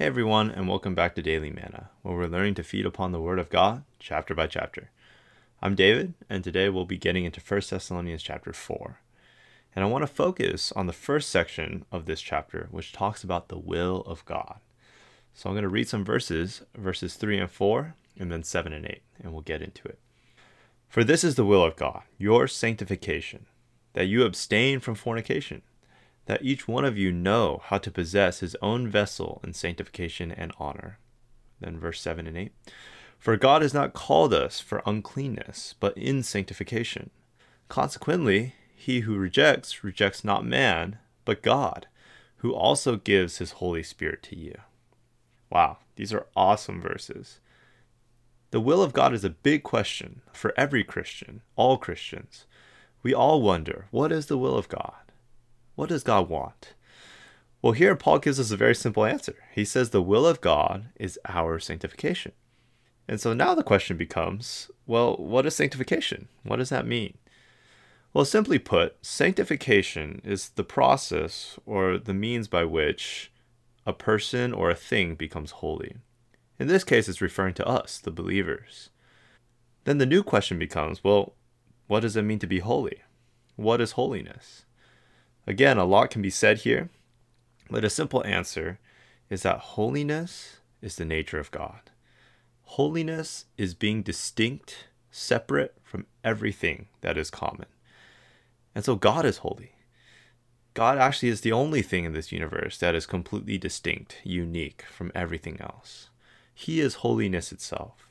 Hey everyone, and welcome back to Daily Manna, where we're learning to feed upon the Word of God chapter by chapter. I'm David, and today we'll be getting into 1 Thessalonians chapter 4. And I want to focus on the first section of this chapter, which talks about the will of God. So I'm going to read some verses, verses 3 and 4, and then 7 and 8, and we'll get into it. For this is the will of God, your sanctification, that you abstain from fornication that each one of you know how to possess his own vessel in sanctification and honor. Then verse 7 and 8. For God has not called us for uncleanness, but in sanctification. Consequently, he who rejects rejects not man, but God, who also gives his Holy Spirit to you. Wow, these are awesome verses. The will of God is a big question for every Christian, all Christians. We all wonder, what is the will of God? What does God want? Well, here Paul gives us a very simple answer. He says the will of God is our sanctification. And so now the question becomes well, what is sanctification? What does that mean? Well, simply put, sanctification is the process or the means by which a person or a thing becomes holy. In this case, it's referring to us, the believers. Then the new question becomes well, what does it mean to be holy? What is holiness? Again, a lot can be said here, but a simple answer is that holiness is the nature of God. Holiness is being distinct, separate from everything that is common. And so God is holy. God actually is the only thing in this universe that is completely distinct, unique from everything else. He is holiness itself.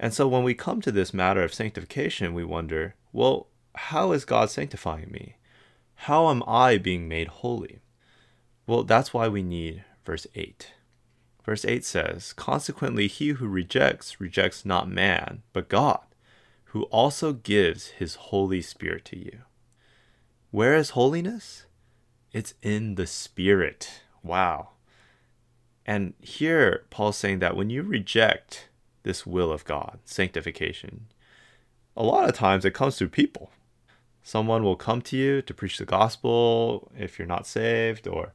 And so when we come to this matter of sanctification, we wonder, well, how is God sanctifying me? How am I being made holy? Well, that's why we need verse 8. Verse 8 says, Consequently, he who rejects, rejects not man, but God, who also gives his Holy Spirit to you. Where is holiness? It's in the Spirit. Wow. And here, Paul's saying that when you reject this will of God, sanctification, a lot of times it comes through people someone will come to you to preach the gospel if you're not saved, or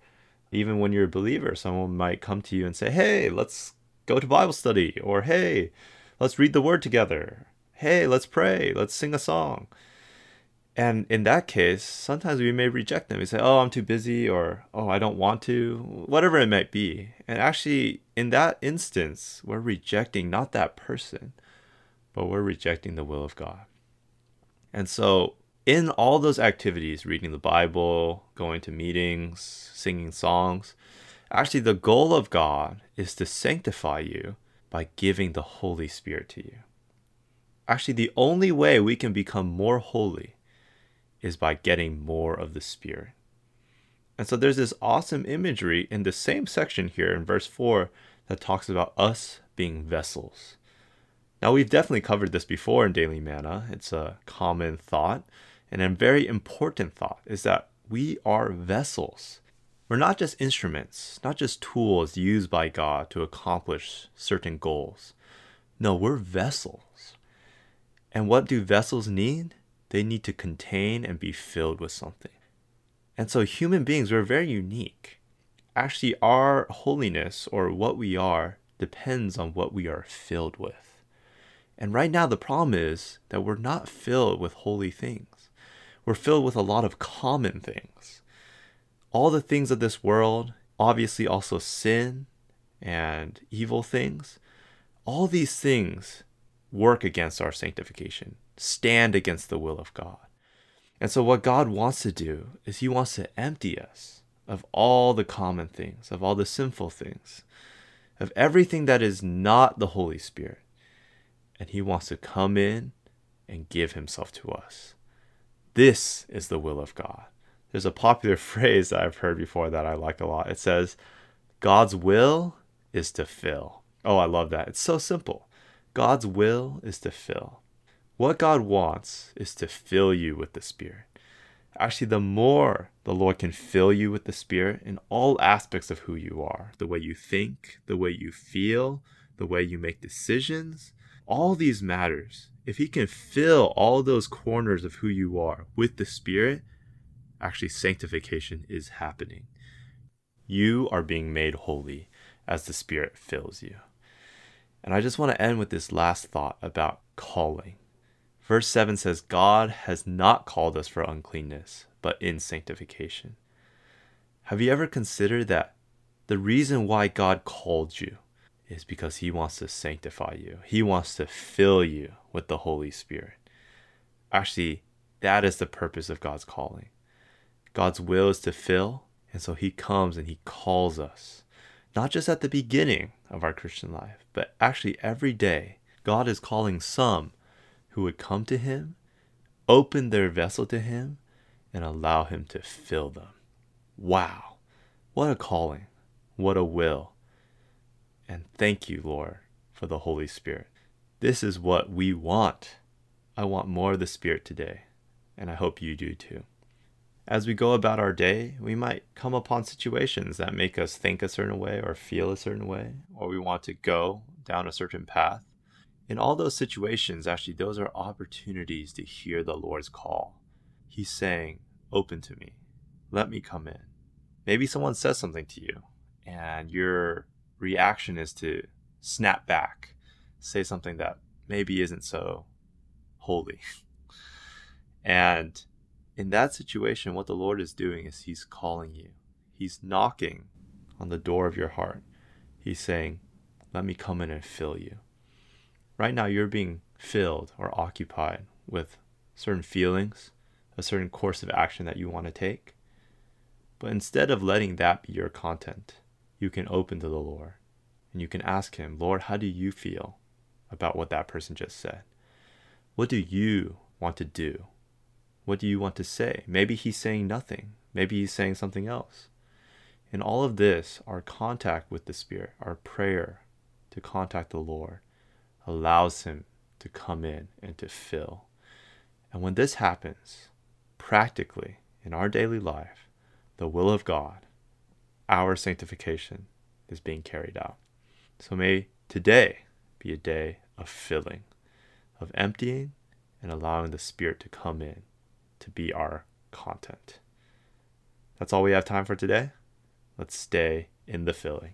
even when you're a believer, someone might come to you and say, Hey, let's go to Bible study, or Hey, let's read the word together. Hey, let's pray, let's sing a song. And in that case, sometimes we may reject them. We say, Oh, I'm too busy, or Oh, I don't want to, whatever it might be. And actually, in that instance, we're rejecting not that person, but we're rejecting the will of God. And so in all those activities, reading the Bible, going to meetings, singing songs, actually the goal of God is to sanctify you by giving the Holy Spirit to you. Actually, the only way we can become more holy is by getting more of the Spirit. And so there's this awesome imagery in the same section here in verse 4 that talks about us being vessels. Now, we've definitely covered this before in Daily Manna, it's a common thought. And a very important thought is that we are vessels. We're not just instruments, not just tools used by God to accomplish certain goals. No, we're vessels. And what do vessels need? They need to contain and be filled with something. And so, human beings, we're very unique. Actually, our holiness or what we are depends on what we are filled with. And right now, the problem is that we're not filled with holy things we're filled with a lot of common things. All the things of this world, obviously also sin and evil things, all these things work against our sanctification, stand against the will of God. And so, what God wants to do is He wants to empty us of all the common things, of all the sinful things, of everything that is not the Holy Spirit. And He wants to come in and give Himself to us. This is the will of God. There's a popular phrase that I've heard before that I like a lot. It says, God's will is to fill. Oh, I love that. It's so simple. God's will is to fill. What God wants is to fill you with the Spirit. Actually, the more the Lord can fill you with the Spirit in all aspects of who you are the way you think, the way you feel, the way you make decisions all these matters if he can fill all those corners of who you are with the Spirit, actually sanctification is happening. You are being made holy. as the Spirit fills you. And I just want to end with this last thought about calling. Verse 7 says, God has not called us for uncleanness, but in sanctification. Have you ever considered that the reason why God called you is because He wants to sanctify you? He wants to fill you with the Holy Spirit. Actually, that is the purpose of God's calling. God's will is to fill, and so He comes and He calls us not just at the beginning of our Christian life, but actually every day, God is calling some who would come to Him, open their vessel to Him, and allow Him to fill them. Wow, what a calling, what a will. And thank you, Lord, for the Holy Spirit. This is what we want. I want more of the Spirit today, and I hope you do too as we go about our day, we might come upon situations that make us think a certain way or feel a certain way, or we want to go down a certain path. In all those situations, actually, those are opportunities to hear the Lord's call. He's saying, Open to me, let me come in. Maybe someone says something to you, and your reaction is to snap back, say something that maybe isn't so holy. and in that situation, what the Lord is doing is He's calling you. He's knocking on the door of your heart. He's saying, Let me come in and fill you. Right now, you're being filled or occupied with certain feelings, a certain course of action that you want to take. But instead of letting that be your content, you can open to the Lord and you can ask Him, Lord, how do you feel about what that person just said? What do you want to do? What do you want to say? Maybe he's saying nothing. Maybe he's saying something else. In all of this, our contact with the Spirit, our prayer to contact the Lord, allows Him to come in and to fill. And when this happens, practically in our daily life, the will of God, our sanctification, is being carried out. So may today be a day of filling, of emptying, and allowing the Spirit to come in to be our content. That's all we have time for today. Let's stay in the filling.